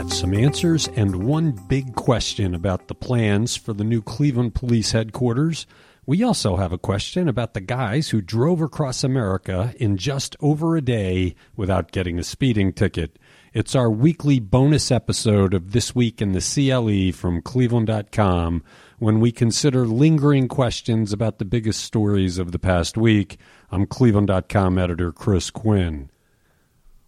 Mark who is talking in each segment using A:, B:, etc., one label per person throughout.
A: have some answers and one big question about the plans for the new Cleveland Police headquarters. We also have a question about the guys who drove across America in just over a day without getting a speeding ticket. It's our weekly bonus episode of This Week in the CLE from Cleveland.com when we consider lingering questions about the biggest stories of the past week. I'm Cleveland.com editor Chris Quinn.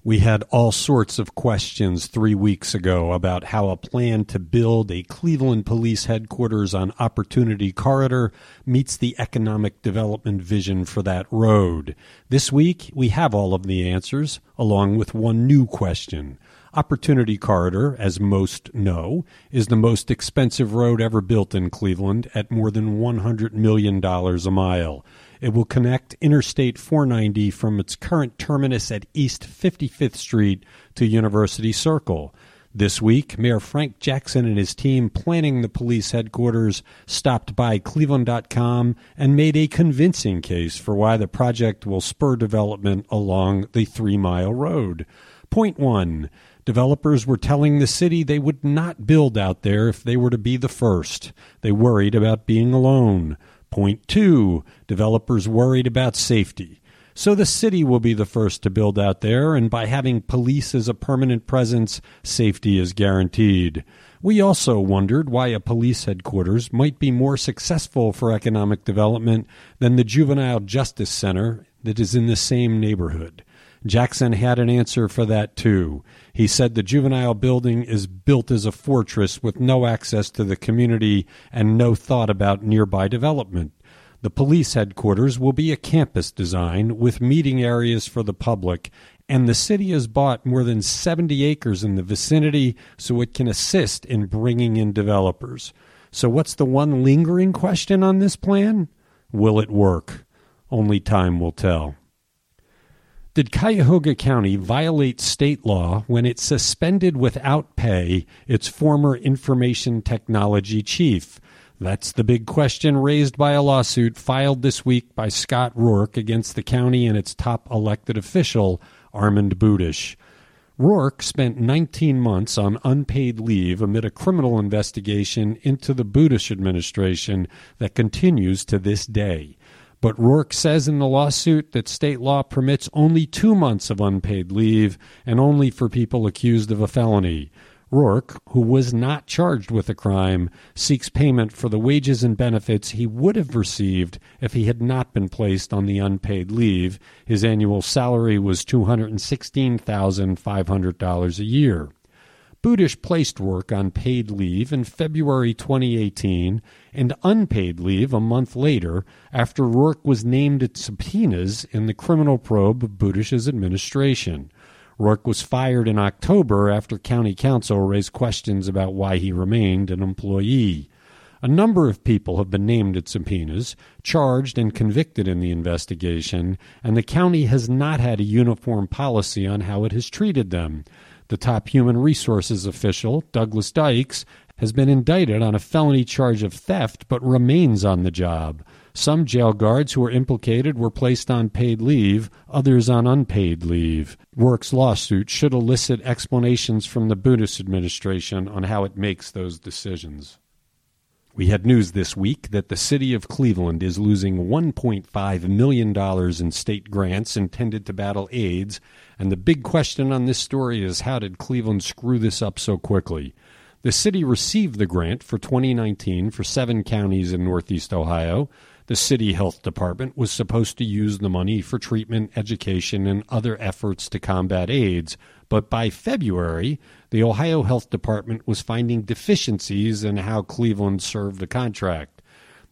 A: We had all sorts of questions three weeks ago about how a plan to build a Cleveland police headquarters on Opportunity Corridor meets the economic development vision for that road. This week, we have all of the answers, along with one new question. Opportunity Corridor, as most know, is the most expensive road ever built in Cleveland at more than $100 million a mile. It will connect Interstate 490 from its current terminus at East 55th Street to University Circle. This week, Mayor Frank Jackson and his team planning the police headquarters stopped by Cleveland.com and made a convincing case for why the project will spur development along the three mile road. Point one Developers were telling the city they would not build out there if they were to be the first. They worried about being alone. Point two, developers worried about safety. So the city will be the first to build out there, and by having police as a permanent presence, safety is guaranteed. We also wondered why a police headquarters might be more successful for economic development than the Juvenile Justice Center that is in the same neighborhood. Jackson had an answer for that too. He said the juvenile building is built as a fortress with no access to the community and no thought about nearby development. The police headquarters will be a campus design with meeting areas for the public, and the city has bought more than 70 acres in the vicinity so it can assist in bringing in developers. So, what's the one lingering question on this plan? Will it work? Only time will tell. Did Cuyahoga County violate state law when it suspended without pay its former information technology chief? That's the big question raised by a lawsuit filed this week by Scott Rourke against the county and its top elected official, Armand Budish. Rourke spent 19 months on unpaid leave amid a criminal investigation into the Budish administration that continues to this day. But Rourke says in the lawsuit that state law permits only two months of unpaid leave and only for people accused of a felony. Rourke, who was not charged with a crime, seeks payment for the wages and benefits he would have received if he had not been placed on the unpaid leave. His annual salary was $216,500 a year. Budish placed Rourke on paid leave in February 2018 and unpaid leave a month later after Rourke was named at subpoenas in the criminal probe of Budish's administration. Rourke was fired in October after county council raised questions about why he remained an employee. A number of people have been named at subpoenas, charged and convicted in the investigation, and the county has not had a uniform policy on how it has treated them. The top human resources official, Douglas Dykes, has been indicted on a felony charge of theft but remains on the job. Some jail guards who were implicated were placed on paid leave, others on unpaid leave. Rourke's lawsuit should elicit explanations from the Budish administration on how it makes those decisions. We had news this week that the city of Cleveland is losing $1.5 million in state grants intended to battle AIDS, and the big question on this story is how did Cleveland screw this up so quickly? The city received the grant for 2019 for seven counties in Northeast Ohio. The city health department was supposed to use the money for treatment, education, and other efforts to combat AIDS, but by February, the Ohio Health Department was finding deficiencies in how Cleveland served the contract.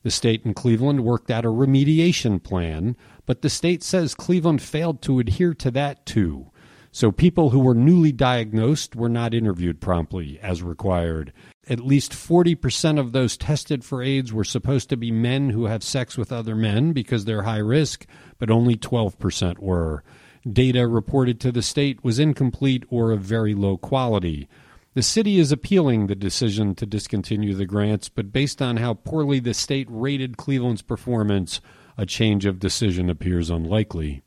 A: The state and Cleveland worked out a remediation plan, but the state says Cleveland failed to adhere to that too. So people who were newly diagnosed were not interviewed promptly as required. At least 40% of those tested for AIDS were supposed to be men who have sex with other men because they're high risk, but only 12% were data reported to the state was incomplete or of very low quality. The city is appealing the decision to discontinue the grants, but based on how poorly the state rated Cleveland's performance, a change of decision appears unlikely.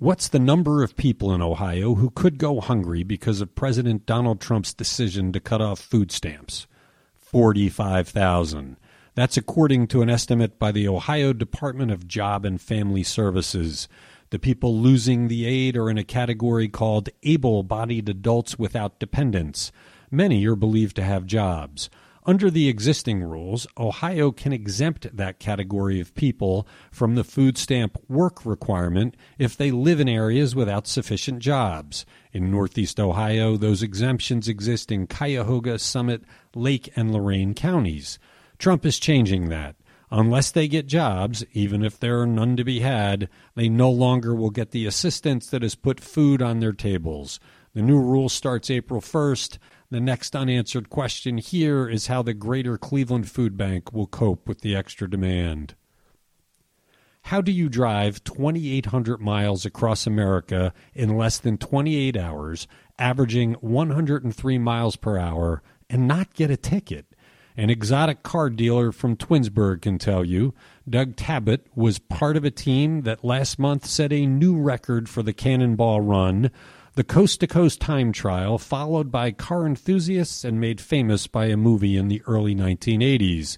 A: What's the number of people in Ohio who could go hungry because of President Donald Trump's decision to cut off food stamps? 45,000. That's according to an estimate by the Ohio Department of Job and Family Services. The people losing the aid are in a category called able bodied adults without dependents. Many are believed to have jobs. Under the existing rules, Ohio can exempt that category of people from the food stamp work requirement if they live in areas without sufficient jobs. In Northeast Ohio, those exemptions exist in Cuyahoga, Summit, Lake, and Lorain counties. Trump is changing that. Unless they get jobs, even if there are none to be had, they no longer will get the assistance that has put food on their tables. The new rule starts April 1st. The next unanswered question here is how the Greater Cleveland Food Bank will cope with the extra demand. How do you drive 2,800 miles across America in less than 28 hours, averaging 103 miles per hour, and not get a ticket? An exotic car dealer from Twinsburg can tell you. Doug Tabbutt was part of a team that last month set a new record for the Cannonball Run the coast to coast time trial, followed by car enthusiasts and made famous by a movie in the early 1980s.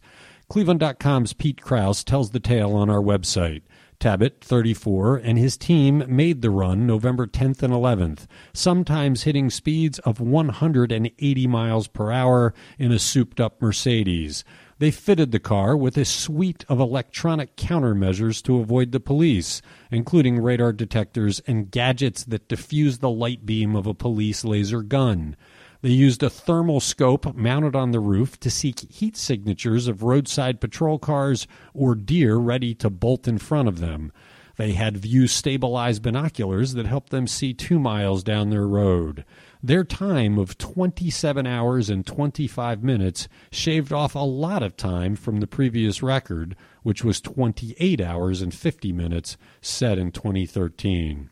A: Cleveland.com's Pete Krouse tells the tale on our website. Tabbutt, 34, and his team made the run November 10th and 11th, sometimes hitting speeds of 180 miles per hour in a souped up Mercedes. They fitted the car with a suite of electronic countermeasures to avoid the police, including radar detectors and gadgets that diffuse the light beam of a police laser gun. They used a thermal scope mounted on the roof to seek heat signatures of roadside patrol cars or deer ready to bolt in front of them. They had view stabilized binoculars that helped them see two miles down their road. Their time of 27 hours and 25 minutes shaved off a lot of time from the previous record, which was 28 hours and 50 minutes set in 2013.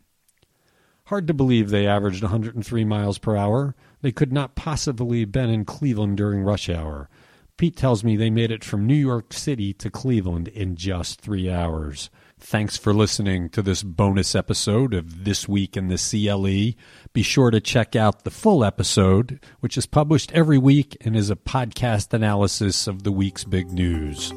A: Hard to believe they averaged 103 miles per hour. They could not possibly have been in Cleveland during rush hour. Pete tells me they made it from New York City to Cleveland in just three hours. Thanks for listening to this bonus episode of This Week in the CLE. Be sure to check out the full episode, which is published every week and is a podcast analysis of the week's big news.